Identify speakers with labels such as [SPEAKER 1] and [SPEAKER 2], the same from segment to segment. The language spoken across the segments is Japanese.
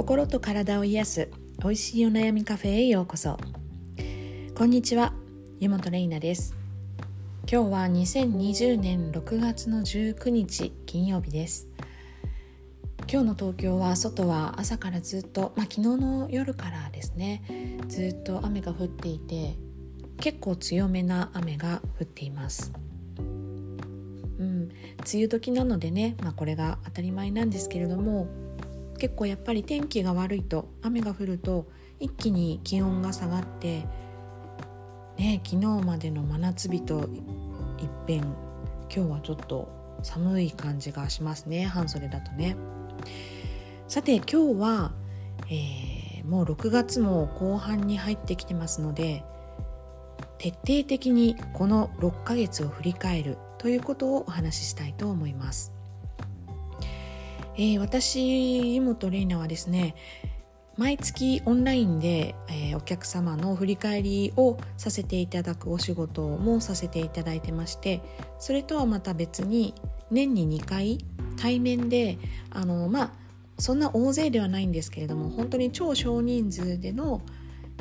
[SPEAKER 1] 心と体を癒す美味しいお悩みカフェへようこそ。こんにちは湯本玲奈です。今日は2020年6月の19日金曜日です。今日の東京は外は朝からずっと、まあ、昨日の夜からですねずっと雨が降っていて結構強めな雨が降っています。うん、梅雨時なのでね、まあ、これが当たり前なんですけれども結構やっぱり天気が悪いと雨が降ると一気に気温が下がってね昨日までの真夏日と一変今日はちょっと寒い感じがしますね半袖だとね。さて今日は、えー、もう6月も後半に入ってきてますので徹底的にこの6ヶ月を振り返るということをお話ししたいと思います。えー、私井本玲奈はですね毎月オンラインで、えー、お客様の振り返りをさせていただくお仕事もさせていただいてましてそれとはまた別に年に2回対面であのまあそんな大勢ではないんですけれども本当に超少人数での、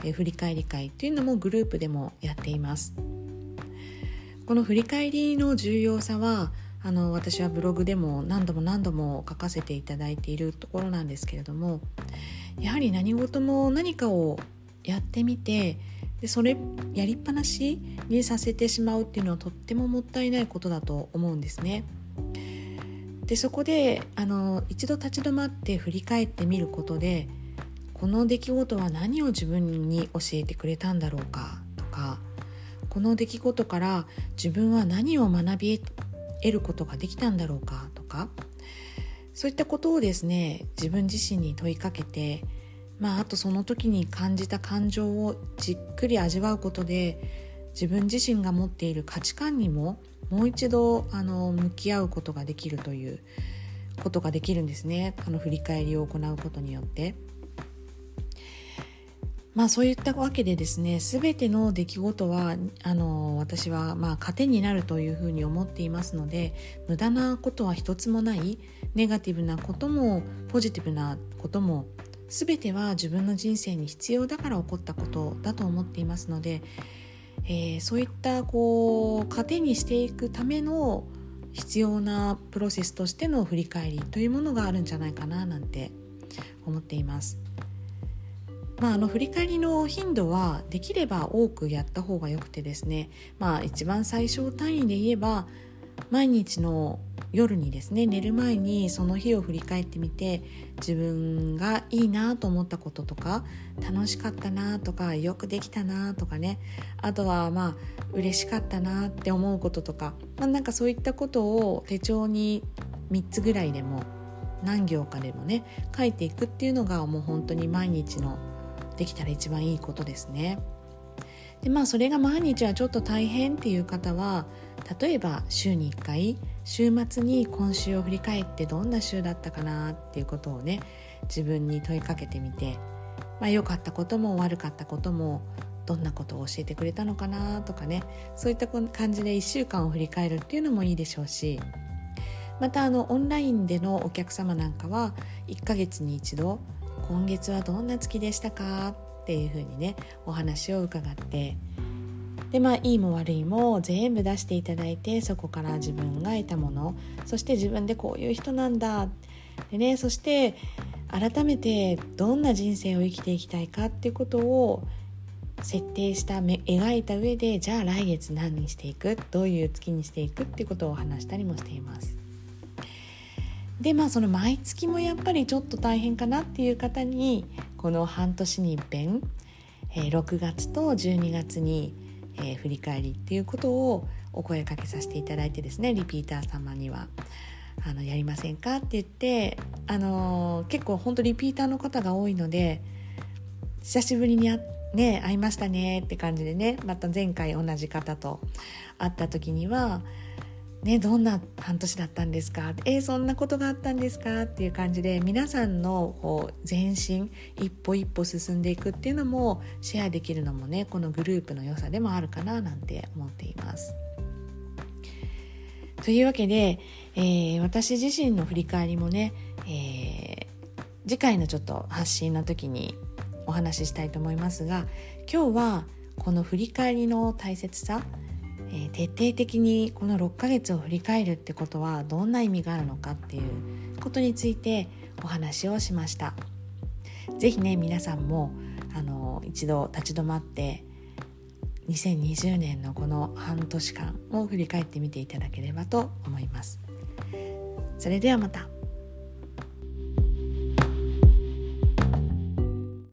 [SPEAKER 1] えー、振り返り会というのもグループでもやっています。この振り返りの重要さはあの私はブログでも何度も何度も書かせていただいているところなんですけれどもやはり何事も何かをやってみてでそれやりっぱなしにさせてしまうっていうのはとってももったいないことだと思うんですね。でそこであの一度立ち止まって振り返ってみることでこの出来事は何を自分に教えてくれたんだろうかとかこの出来事から自分は何を学び得ることができたんだろうかとかそういったことをですね自分自身に問いかけてまああとその時に感じた感情をじっくり味わうことで自分自身が持っている価値観にももう一度あの向き合うことができるということができるんですねあの振り返りを行うことによって。まあそういったわけでですね全ての出来事はあの私はまあ糧になるというふうに思っていますので無駄なことは一つもないネガティブなこともポジティブなことも全ては自分の人生に必要だから起こったことだと思っていますので、えー、そういったこう糧にしていくための必要なプロセスとしての振り返りというものがあるんじゃないかななんて思っています。まあ、あの振り返りの頻度はできれば多くやった方がよくてですね、まあ、一番最小単位で言えば毎日の夜にですね寝る前にその日を振り返ってみて自分がいいなと思ったこととか楽しかったなとかよくできたなとかねあとはまあ嬉しかったなって思うこととか、まあ、なんかそういったことを手帳に3つぐらいでも何行かでもね書いていくっていうのがもう本当に毎日のできたら一番いいことですね。でまあそれが毎日はちょっと大変っていう方は例えば週に1回週末に今週を振り返ってどんな週だったかなっていうことをね自分に問いかけてみて、まあ、良かったことも悪かったこともどんなことを教えてくれたのかなとかねそういった感じで1週間を振り返るっていうのもいいでしょうしまたあのオンラインでのお客様なんかは1ヶ月に一度今月はどんな月でしたか？っていうふうにねお話を伺って。でまあいいも悪いも全部出していただいてそこから自分が得たものそして自分でこういう人なんだ。でねそして改めてどんな人生を生きていきたいかっていうことを設定した描いた上でじゃあ来月何にしていく？どういう月にしていく？っていうことを話したりもしています。でまあその毎月もやっぱりちょっと大変かなっていう方にこの半年に一遍、えー、6月と12月に、えー、振り返りっていうことをお声かけさせていただいてですねリピーター様には。あのやりませんかって言って、あのー、結構本当リピーターの方が多いので久しぶりにね、会いましたねって感じでねまた前回同じ方と会った時にはね、どんな半年だったんですか？えー、そんなことがあったんですか？っていう感じで皆さんのこう前進一歩一歩進んでいくっていうのもシェアできるのもねこのグループの良さでもあるかななんて思っています。というわけで、えー、私自身の振り返りもね、えー、次回のちょっと発信の時にお話ししたいと思いますが今日はこの振り返りの大切さ、えー、徹底的にこの6ヶ月を振り返るってことはどんな意味があるのかっていうことについてお話をしました。ぜひね皆さんもあの一度立ち止まって2020年のこの半年間を振り返ってみていただければと思います。それではまた。